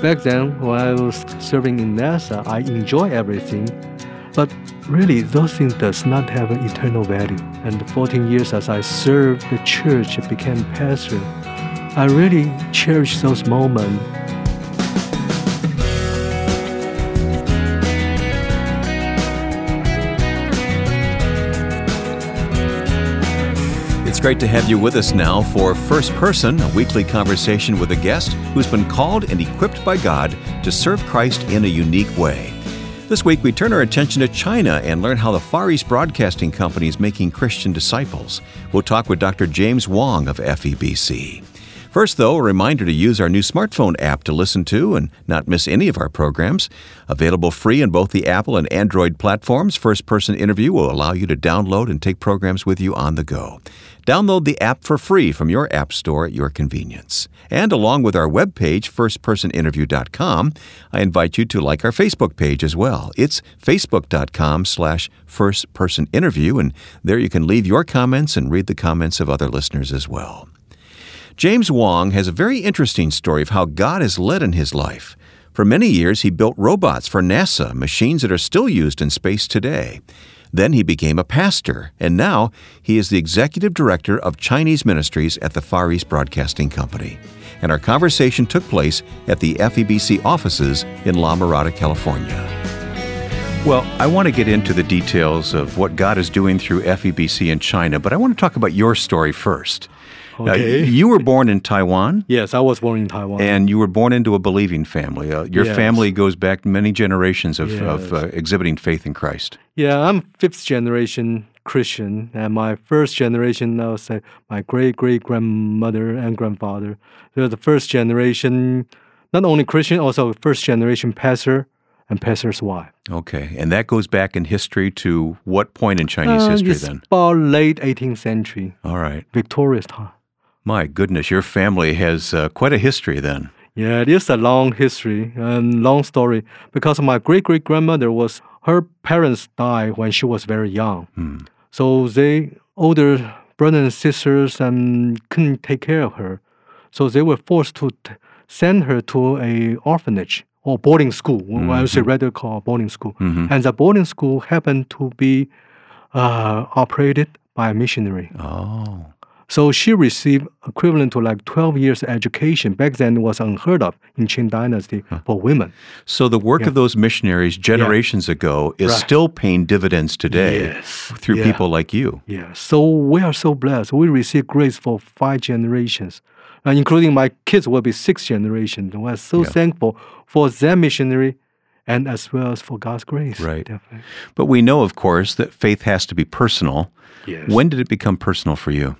back then when I was serving in NASA, I enjoy everything, but really those things does not have an eternal value. And 14 years as I served the church, became pastor, I really cherish those moments It's great to have you with us now for First Person, a weekly conversation with a guest who's been called and equipped by God to serve Christ in a unique way. This week, we turn our attention to China and learn how the Far East Broadcasting Company is making Christian disciples. We'll talk with Dr. James Wong of FEBC. First, though, a reminder to use our new smartphone app to listen to and not miss any of our programs. Available free in both the Apple and Android platforms, First Person Interview will allow you to download and take programs with you on the go. Download the app for free from your app store at your convenience. And along with our webpage, firstpersoninterview.com, I invite you to like our Facebook page as well. It's facebook.com slash firstpersoninterview, and there you can leave your comments and read the comments of other listeners as well. James Wong has a very interesting story of how God has led in his life. For many years, he built robots for NASA, machines that are still used in space today. Then he became a pastor, and now he is the executive director of Chinese ministries at the Far East Broadcasting Company. And our conversation took place at the FEBC offices in La Mirada, California. Well, I want to get into the details of what God is doing through FEBC in China, but I want to talk about your story first. Okay. Uh, you were born in Taiwan. Yes, I was born in Taiwan. And you were born into a believing family. Uh, your Yes. family goes back many generations of, of uh, exhibiting faith in Christ. yeah, I'm fifth generation Christian, and my first generation, I would say, my great great grandmother and grandfather. They're the first generation, not only Christian, also first generation pastor and pastor's wife. Okay. And that goes back in history to what point in Chinese Uh, history it's then? about late 18th century, All right. victorious time. My goodness, your family has uh, quite a history then. Yeah, it is a long history and long story because my great great grandmother was her parents died when she was very young. Hmm. So they older brothers and sisters and couldn't take care of her. So they were forced to t- send her to a orphanage or boarding school. well, I would say rather call boarding school. Mhm. And the boarding school happened to be uh, operated by a missionary. Oh. So she received equivalent to like 12 years education. Back then it was unheard of in Qing Dynasty for women. So the work Yeah. of those missionaries generations ago is Right. still paying dividends today Yes. through Yeah. people like you. Yeah. So we are so blessed. We receive grace for five generations, uh, including my kids will be six generations. We are so Yeah. thankful for that missionary and as well as for God's grace. Right. Definitely. But we know, of course, that faith has to be personal. Yes. When did it become personal for you?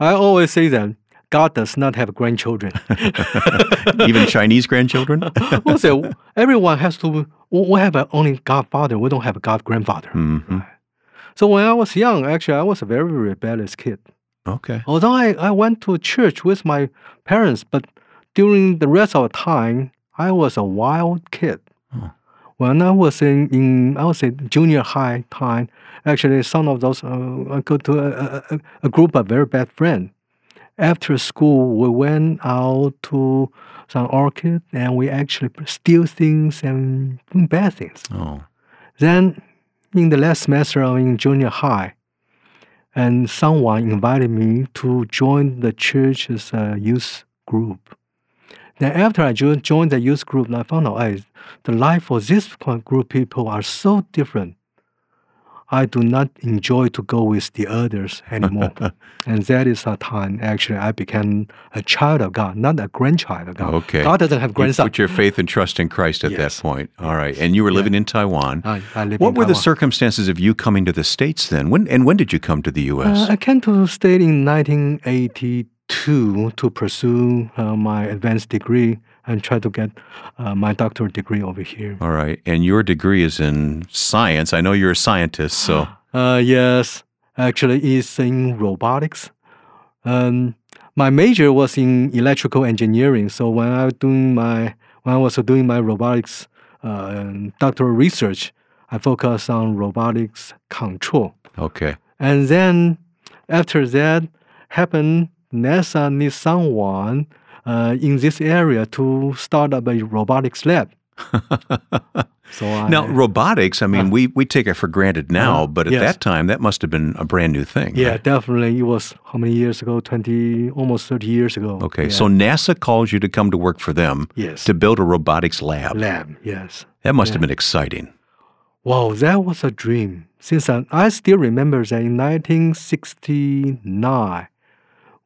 I always say that God does not have grandchildren. Even Chinese grandchildren? also, everyone has to. We have only God father. We don't have a God grandfather. hmm So when I was young, actually, I was a very rebellious kid. Okay. Although I, I went to church with my parents, but during the rest of the time, I was a wild kid. When I was in, in, I would say, junior high time, actually, some of those, uh, go to a, a, a group of very bad friends. After school, we went out to some orchid and we actually steal things and do bad things. Oh. Then, in the last semester of in junior high, and someone invited me to join the church's uh, youth group. Then, after I joined the youth group, I found out hey, the life for this group of people are so different. I do not enjoy to go with the others anymore. and that is the time actually I became a child of God, not a grandchild of God. Okay. God doesn't have You put your faith and trust in Christ at that point. All right. And you were living in Taiwan. I, I live What in were the circumstances of you coming to the States then? When and when did you come to the U.S.? Uh, I came to the state in 1982 to pursue uh, my advanced degree and try to get uh, my doctoral degree over here. All right. And your degree is in science. I know you're a scientist, so Uh, yes, actually, it's in robotics. Um, my major was in electrical engineering. So when I was doing my when I was doing my robotics uh, doctoral research, I focused on robotics control. okay. And then after that happened, NASA needs someone uh, in this area to start up a robotics lab. so I, Now, robotics, I mean, we, we take it for granted now, Uh, but at yes. that time, that must have been a brand new thing. yeah, right? definitely. It was how many years ago? 20, almost 30 years ago. Okay, Yeah. so NASA calls you to come to work for them yes. to build a robotics lab. lab, yes. That must have been exciting. Wow, that was a dream. Since I, I still remember that in 1969,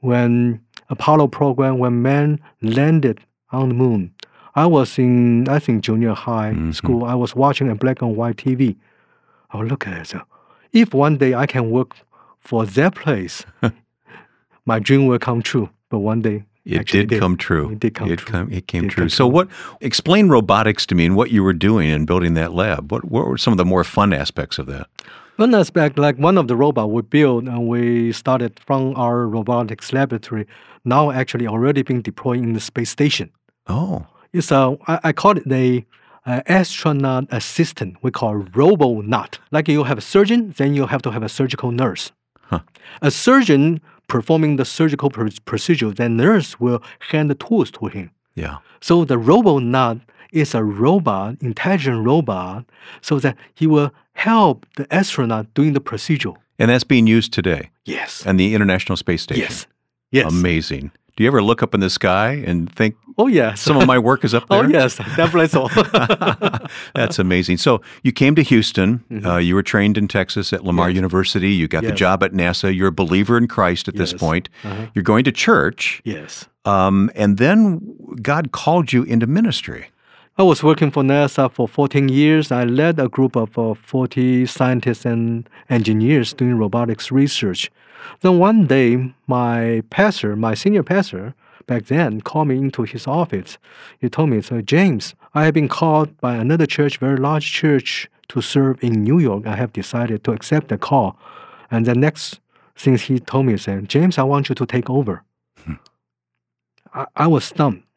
when Apollo program, when man landed on the moon, I was in, I think, junior high Mhm. school. I was watching a black and white TV. I would look at it. So, if one day I can work for that place, my dream will come true. But one day, It actually did, come true. It did come it true. come- it came Did true. come So, true. what? Explain robotics to me and what you were doing in building that lab. What, what were some of the more fun aspects of that? One aspect, like one of the robot we built and we started from our robotics laboratory, now actually already being deployed in the space station. Oh, It's a, I, I call it a, uh astronaut assistant. We call robonaut. Like you have a surgeon, then you have to have a surgical nurse. Huh. A surgeon performing the surgical pr- procedure, the nurse will hand the tools to him. yeah. So the robonaut is a robot, intelligent robot, so that he will help the astronaut doing the procedure. And that's being used today Yes. and the International Space Station. Yes. Yes. Amazing. Do you ever look up in the sky and think Oh yes. some of my work is up there? oh yes, definitely so. That's amazing. So you came to Houston. Uh, you were trained in Texas at Lamar Mm-hmm. Yes. University. You got the job at NASA. You're a believer in Christ at this point. Uh-huh. You're going to church. yes. Um, and then God called you into ministry. I was working for NASA for 14 years. I led a group of uh, 40 scientists and engineers doing robotics research. Then one day, my pastor, my senior pastor back then, called me into his office. He told me, "So James, I have been called by another church, very large church, to serve in New York. I have decided to accept the call." And the next thing he told me, said, "James, I want you to take over." I, I was stumped.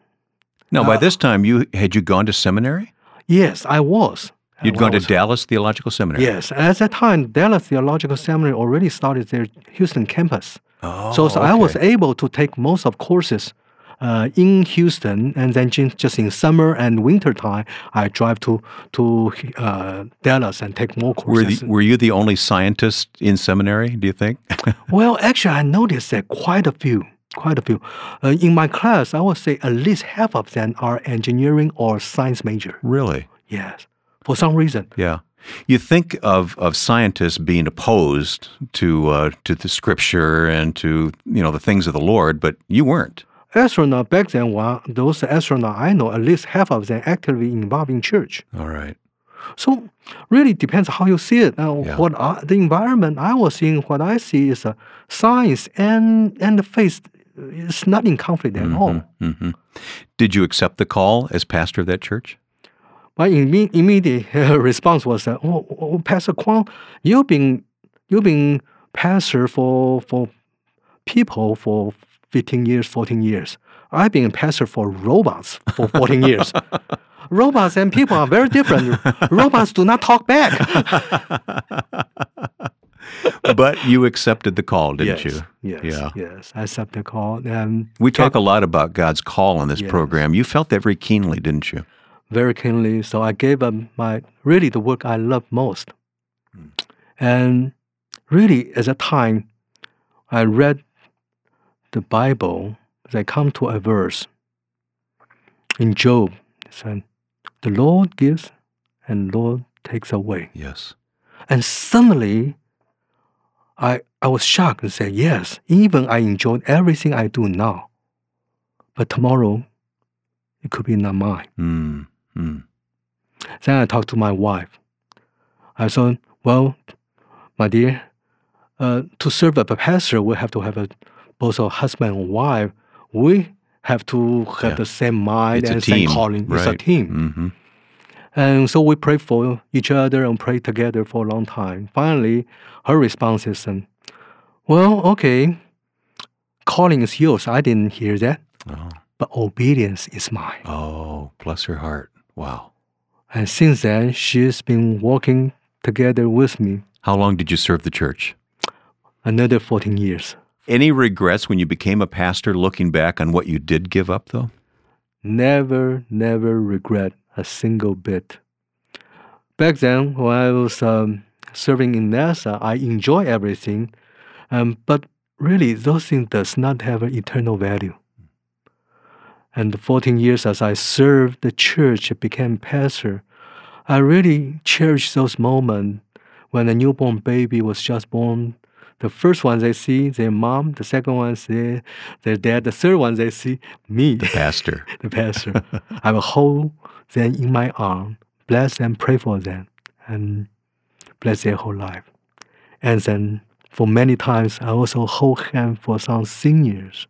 Now, by Uh, this time, you had you gone to seminary? Yes, I was. You'd gone to. Dallas Theological Seminary. Yes, at that time, Dallas Theological Seminary already started their Houston campus. Oh, so, so I was able to take most of courses uh, in Houston, and then just in summer and winter time, I drive to to uh, Dallas and take more Were, courses. the, were you the only scientist in seminary? Do you think? well, actually, I noticed that quite a few, quite a few. Uh, in my class, I would say at least half of them are engineering or science major. really? Yes, for some reason. Yeah. You think of, of scientists being opposed to uh, to the scripture and to you know the things of the Lord, but you weren't. astronaut back then, well, those astronauts I know, at least half of them actively involved in church. All right. So really depends how you see it. Now, Yeah. what I, the environment I was in, what I see is a science and and the faith is not in conflict at all. hmm Did you accept the call as pastor of that church? My imme- immediate response was that, oh, oh, Pastor Kwang, you've been you've been pastor for for people for 15 years, 14 years. I've been a pastor for robots for 14 years. robots and people are very different. robots do not talk back. But you accepted the call, didn't you? Yes, Yeah. yes. I accepted the call. And We talk a lot about God's call on this Yes. program. You felt that very keenly, didn't you? very keenly. So I gave up my really the work I love most. Hmm. And really, at that time, I read the Bible. I come to a verse in Job. It said, "The Lord gives, and Lord takes away." Yes. And suddenly, I I was shocked and said, "Yes, even I enjoyed everything I do now, but tomorrow, it could be not mine." Mm. Mm. Then I talked to my wife. I said, Well, my dear, uh, to serve a pastor, we have to have a, both a husband and wife. We have to have Yeah. the same mind It's and same calling. It's a right. team. hmm And so we prayed for each other and prayed together for a long time. Finally, her response is, um, Well, okay, calling is yours. I didn't hear that, Oh. but obedience is mine. oh, bless her heart. Wow. And since then, she's been working together with me How long did you serve the church? another 14 years. Any regrets when you became a pastor looking back on what you did give up, though? Never, never regret a single bit. Back then, when I was um, serving in NASA, I enjoy everything, um, but really, those things does not have an eternal value. And 14 years as I served the church, became pastor, I really cherish those moments when a newborn baby was just born. The first one they see their mom, the second one see their dad, the third one they see me, The pastor. the pastor. I will hold them in my arm, bless them, pray for them, and bless their whole life. And then for many times, I also hold hand for some seniors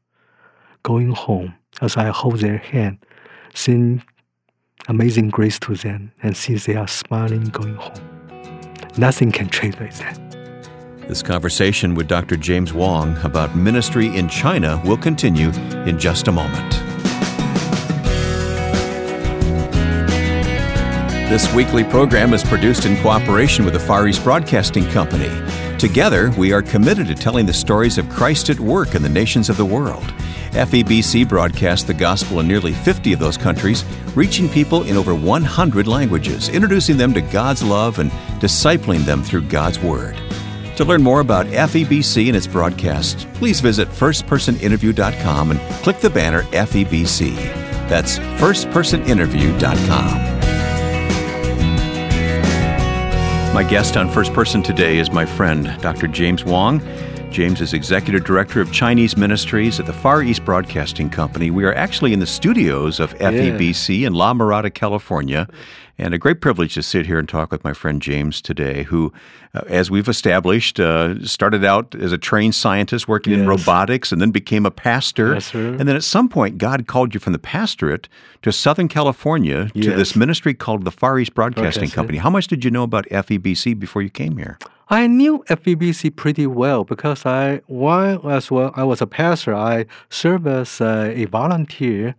going home as I hold their hand, sing amazing grace to them, and see they are smiling going home. Nothing can trade with that. This conversation with Dr. James Wong about ministry in China will continue in just a moment. This weekly program is produced in cooperation with the Far East Broadcasting Company. Together, we are committed to telling the stories of Christ at work in the nations of the world. FEBC broadcasts the gospel in nearly 50 of those countries, reaching people in over 100 languages, introducing them to God's love and discipling them through God's Word. To learn more about FEBC and its broadcasts, please visit firstpersoninterview.com and click the banner FEBC. That's firstpersoninterview.com. My guest on First Person today is my friend, Dr. James Wong. James is Executive Director of Chinese Ministries at the Far East Broadcasting Company. We are actually in the studios of FEBC in La Mirada, California. And a great privilege to sit here and talk with my friend James today, who, uh, as we've established, uh, started out as a trained scientist working in robotics and then became a pastor. Yes. And then at some point, God called you from the pastorate to Southern California to this ministry called the Far East Broadcasting Broadcasting. Company. How much did you know about FEBC before you came here? I knew FEBC pretty well because I, while as well I was a pastor, I served as a, a volunteer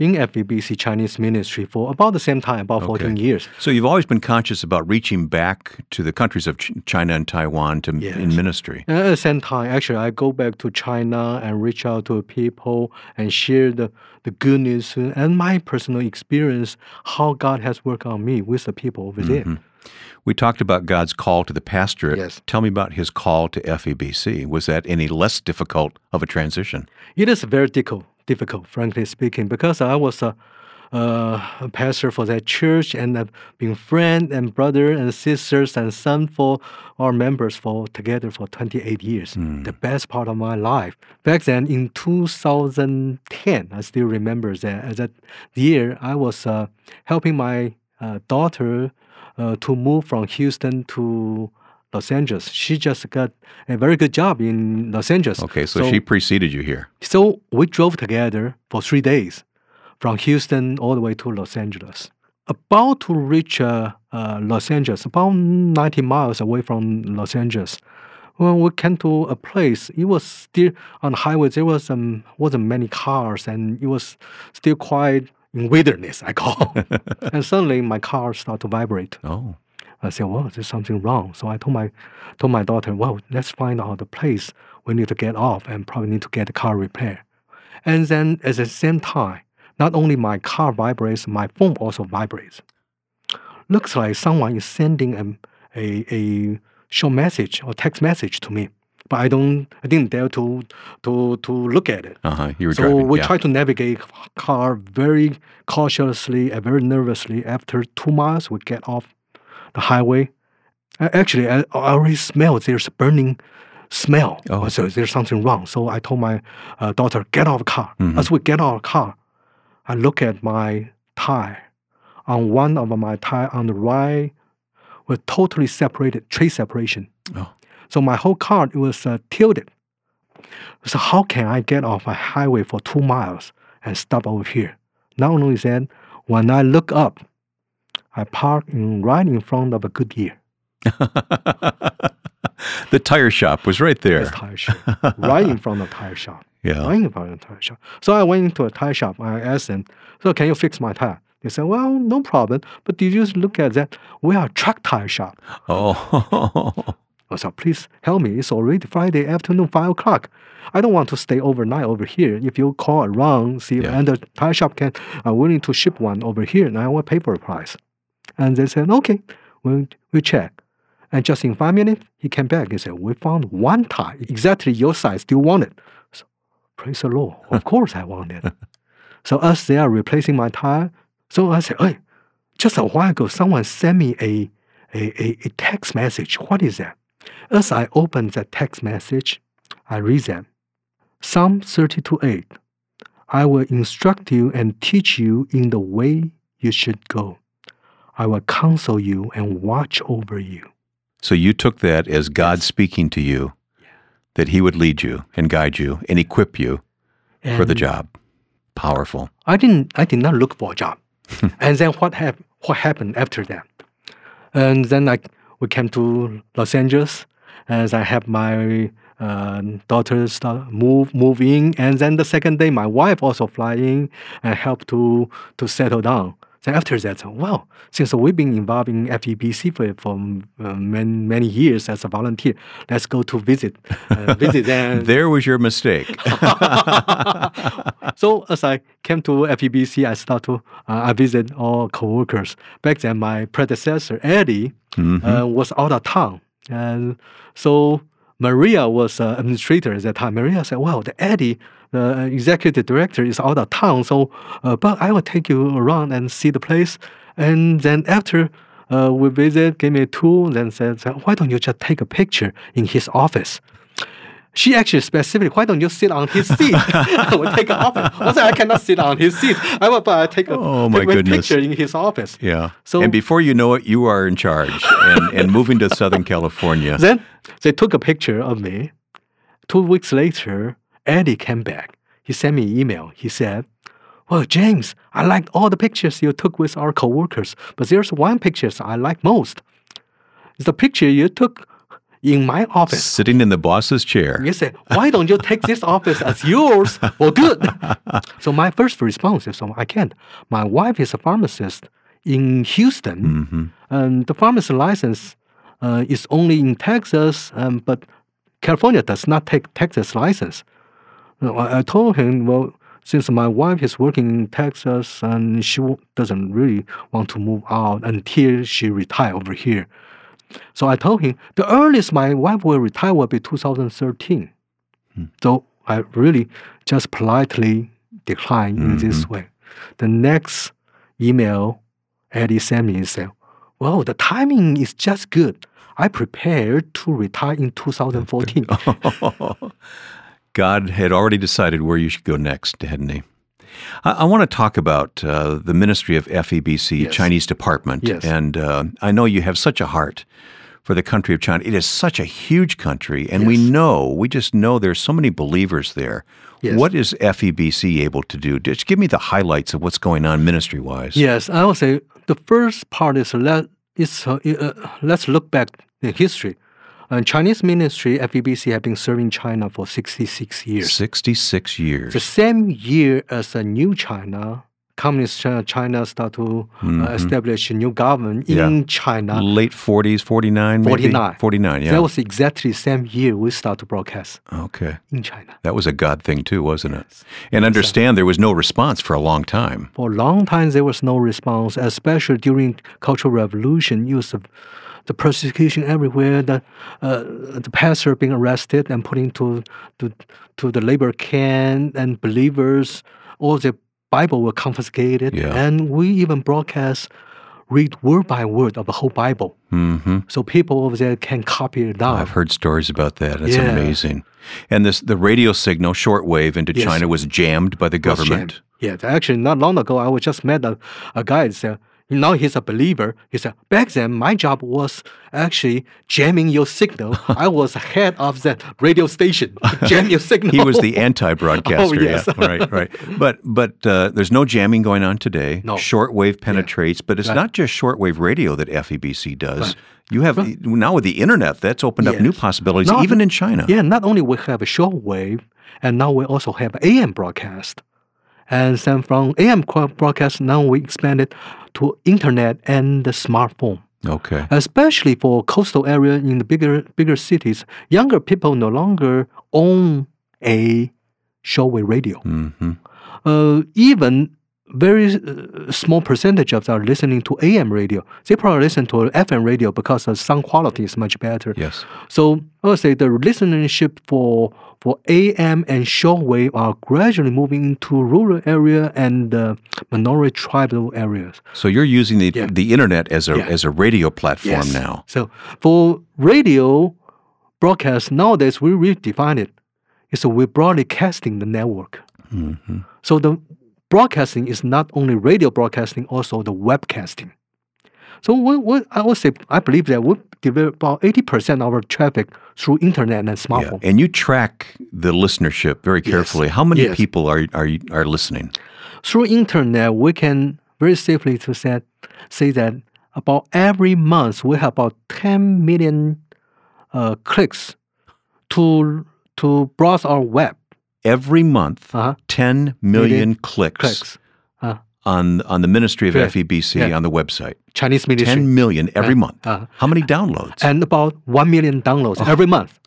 in FEBC Chinese ministry for about the same time, about 14 years. So you've always been conscious about reaching back to the countries of Ch- China and Taiwan to Yes. in ministry. And at the same time, actually, I go back to China and reach out to people and share the, the good news and my personal experience, how God has worked on me with the people over there. Mm-hmm. We talked about God's call to the pastorate. Yes. Tell me about his call to FEBC. Was that any less difficult of a transition? It is very difficult, difficult, frankly speaking, because I was a, uh, a pastor for that church and I've been friend and brother and sisters and son for our members for together for 28 years. The best part of my life. Back then in 2010, I still remember that. At that year, I was uh, helping my uh, daughter uh, to move from Houston to Los Angeles. She just got a very good job in Los Angeles. Okay, so, she preceded you here. So we drove together for three days from Houston all the way to Los Angeles. About to reach uh, uh, Los Angeles, about 90 miles away from Los Angeles. When we came to a place, it was still on the highway. There was um, wasn't many cars, and it was still quite in wilderness. I call. and suddenly, my car started to vibrate. Oh, I said, "Well, there's something wrong." So I told my told my daughter, "Well, let's find out the place we need to get off and probably need to get the car repaired." And then at the same time, not only my car vibrates, my phone also vibrates. Looks like someone is sending a a, a short message or text message to me, but I don't I didn't dare to to to look at it. uh huh. You were So driving. we yeah. try to navigate car very cautiously and very nervously. After two miles, we get off the highway. Actually, I, I already smell there's a burning smell. Oh. So there's something wrong. So I told my uh, daughter, get out of the car. Mhm. As we get out of the car, I look at my tire. On one of my tire on the right was totally separated, tread separation. Oh. So my whole car it was uh, tilted. So how can I get off a highway for two miles and stop over here? Not only that, when I look up, I parked in right in front of a Goodyear. the tire shop was right there. Tire shop, right in front of tire shop, Yeah. right in front of tire shop. So I went into a tire shop. I asked them, "So can you fix my tire?" They said, "Well, no problem. But did you just look at that? We are a truck tire shop. Oh. I said, please help me. It's already Friday afternoon, 5 o'clock. I don't want to stay overnight over here. If you call around, see, Yeah. and the tire shop can are willing to ship one over here, and I will pay for the price. And they said, okay, we'll, we'll check. And just in five minutes, he came back and said, we found one tie, exactly your size. Do you want it? So, praise the Lord. Of course I want it. so as they are replacing my tire, so I said, hey, just a while ago, someone sent me a, a, a, a text message. What is that? As I opened the text message, I read them. Psalm 32 8. I will instruct you and teach you in the way you should go. I will counsel you and watch over you. So you took that as God speaking to you, that He would lead you and guide you and equip you for the job. Powerful. I didn't I did not look for a job. and then what hap- what happened after that? And then I we came to Los Angeles as I have my uh, daughter start move move in and then the second day my wife also fly in and help to to settle down. Then after that, well, since we've been involved in FEBC for, for uh, many, many years as a volunteer, let's go to visit uh, visit them. There was your mistake. so as I came to FEBC, I start to uh, I visit all coworkers. Back then, my predecessor Eddie Mhm. uh, was out of town, and so Maria was uh, administrator at that time. Maria said, "Well, the Eddie, the executive director, is out of town, so uh, but I will take you around and see the place." And then after uh, we visit, gave me a tour, then said, "Why don't you just take a picture in his office?" She actually specifically, why don't you sit on his seat? I will take an office. I said, I cannot sit on his seat. I will, but uh, I take a, Oh, my take goodness. picture in his office. yeah. So- and before you know it, you are in charge and, and moving to Southern California. Then they took a picture of me. Two weeks later, Eddie came back. He sent me an email. He said, Well, James, I liked all the pictures you took with our coworkers, but there's one picture I like most. It's the picture you took in my office. Sitting in the boss's chair. You said, why don't you take this office as yours for good? so my first response is, "Oh, I can't. My wife is a pharmacist in Houston, hmm and the pharmacy license uh, is only in Texas, um, but California does not take Texas license. I, I told him, well, since my wife is working in Texas and she doesn't really want to move out until she retire over here. So I told him the earliest my wife will retire will be 2013. Hmm. So I really just politely declined in this mm-hmm. way. The next email Eddie sent me said, Well, the timing is just good. I prepared to retire in 2014. God had already decided where you should go next, hadn't he? I, I want to talk about uh, the ministry of FEBC, Yes. Chinese Department. Yes. And uh, I know you have such a heart for the country of China. It is such a huge country, and we know, we just know there's so many believers there. Yes. What is FEBC able to do? Just give me the highlights of what's going on ministry wise. Yes, I would say the first part is let uh, uh, let's look back in history. Uh, Chinese ministry FEBC have been serving China for 66 years. 66 years. The same year as a new China, communist China, China start to uh, establish a new government Yeah. in China. Late 40s, 49, maybe? 49. 49, yeah. That was exactly the same year we start to broadcast okay. in China. That was a God thing too, wasn't it? And understand there was no response for a long time. For a long time, there was no response, especially during Cultural Revolution. Use of the persecution everywhere, the uh, the pastor being arrested and put into to, to the labor camp, and believers, all the Bible were confiscated, Yeah. and we even broadcast, read word by word of the whole Bible, hmm so people over there can copy it down. I've heard stories about that. It's Yeah. amazing. And this the radio signal, shortwave into Yes. China, was jammed by the government. Yeah, actually, not long ago, I was just met a, a guy that said, now he's a believer. He said, back then, my job was actually jamming your signal. I was head of that radio station, jam your signal. He was the anti-broadcaster. Oh, yes. Yeah, right, right. But but uh, there's no jamming going on today. No. Shortwave penetrates, but it's Right. not just shortwave radio that FEBC does. You have now with the internet, that's opened up new possibilities, Not- even in China. Yeah, not only we have a shortwave, and now we also have AM broadcast. And then from AM broadcast, now we expanded to internet and the smartphone. Okay. especially for coastal area in the bigger bigger cities. Younger people no longer own a shortwave radio. hmm Uh, even very uh, small percentage of them are listening to AM radio. They probably listen to FM radio because the sound quality is much better. Yes. So I would say the listenership for for AM and shortwave are gradually moving into rural area and uh, minority tribal areas. So you're using the Yeah. the internet as a Yeah. as a radio platform Yes. now. So for radio broadcast nowadays, we redefine it. It's we're broadcasting the network. hmm So the broadcasting is not only radio broadcasting, also the webcasting. So what, what I would say, I believe that we develop about 80% of our traffic through internet and Yeah. smartphone. And you track the listenership very Yes. carefully. How many Yes. people are are are listening? Through internet, we can very safely to say, say that about every month we have about 10 million uh, clicks to to browse our web. Every month, Uh-huh. 10 million clicks, Clicks. Uh, on on the Ministry of Correct. FEBC Yeah. on the website. Chinese ministry. 10 million every Uh, month. How many downloads? and about 1 million downloads every month.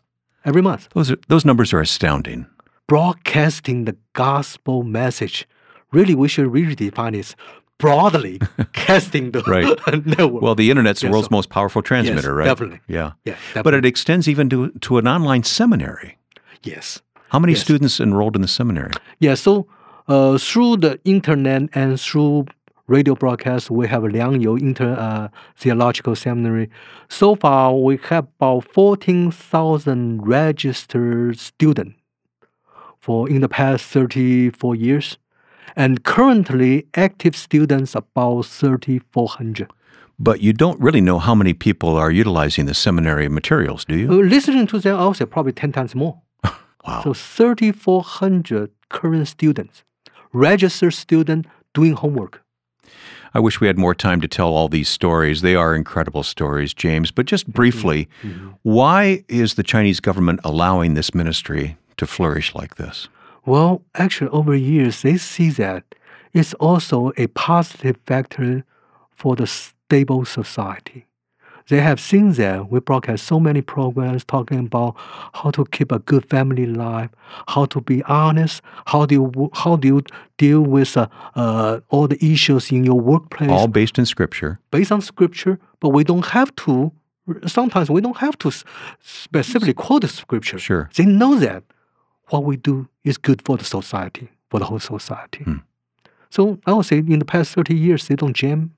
Every month. those are, those numbers are astounding. broadcasting the gospel message. Really, we should redefine it broadly, casting the Right. network. Well, the internet's the Yes, world's so- most powerful transmitter, right? definitely. Yeah. yeah, But it extends even to to an online seminary. yes, How many Yes. students enrolled in the seminary? yeah. So uh, through the internet and through radio broadcast, we have Liangyou Inter uh, Theological Seminary. So far, we have about fourteen thousand registered students for in the past thirty four years. And currently, active students about 3,400. But you don't really know how many people are utilizing the seminary materials, do you? Uh, listening to them, I would say probably 10 times more. Wow. So 3,400 current students, registered student doing homework. I wish we had more time to tell all these stories. They are incredible stories, James. But just mm-hmm. briefly, mm-hmm. why is the Chinese government allowing this ministry to flourish like this? Well, actually, over years, they see that it's also a positive factor for the stable society. They have seen that we broadcast so many programs talking about how to keep a good family life, how to be honest, how do you how do you deal with uh, uh, all the issues in your workplace All based in scripture. based on scripture. But we don't have to. Sometimes we don't have to specifically quote the scripture. Sure. They know that what we do is good for the society, for the whole society. Hmm. So I would say in the past 30 years, they don't jam,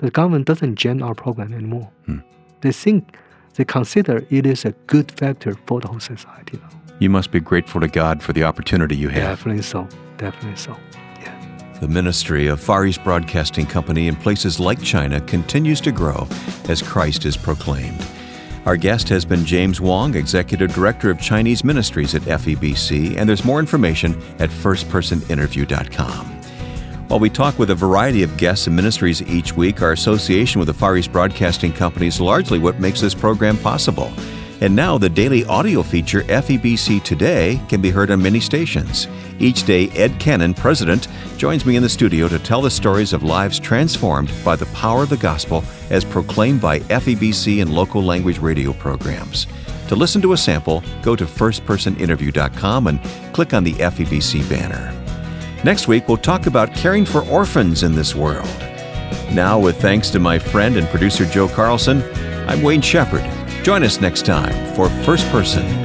the government doesn't jam our program anymore. Hmm. They think, they consider it is a good factor for the whole society now. You must be grateful to God for the opportunity you have. Definitely so. Definitely so. Yeah. The ministry of Far East Broadcasting Company in places like China continues to grow as Christ is proclaimed. Our guest has been James Wong, Executive Director of Chinese Ministries at FEBC, and there's more information at firstpersoninterview.com. While we talk with a variety of guests and ministries each week, our association with the Far East Broadcasting Company is largely what makes this program possible. And now the daily audio feature FEBC Today can be heard on many stations. Each day, Ed Cannon, president, joins me in the studio to tell the stories of lives transformed by the power of the gospel as proclaimed by FEBC and local language radio programs. To listen to a sample, go to firstpersoninterview.com and click on the FEBC banner. Next week, we'll talk about caring for orphans in this world. Now, with thanks to my friend and producer Joe Carlson, I'm Wayne Shepherd. Join us next time for First Person.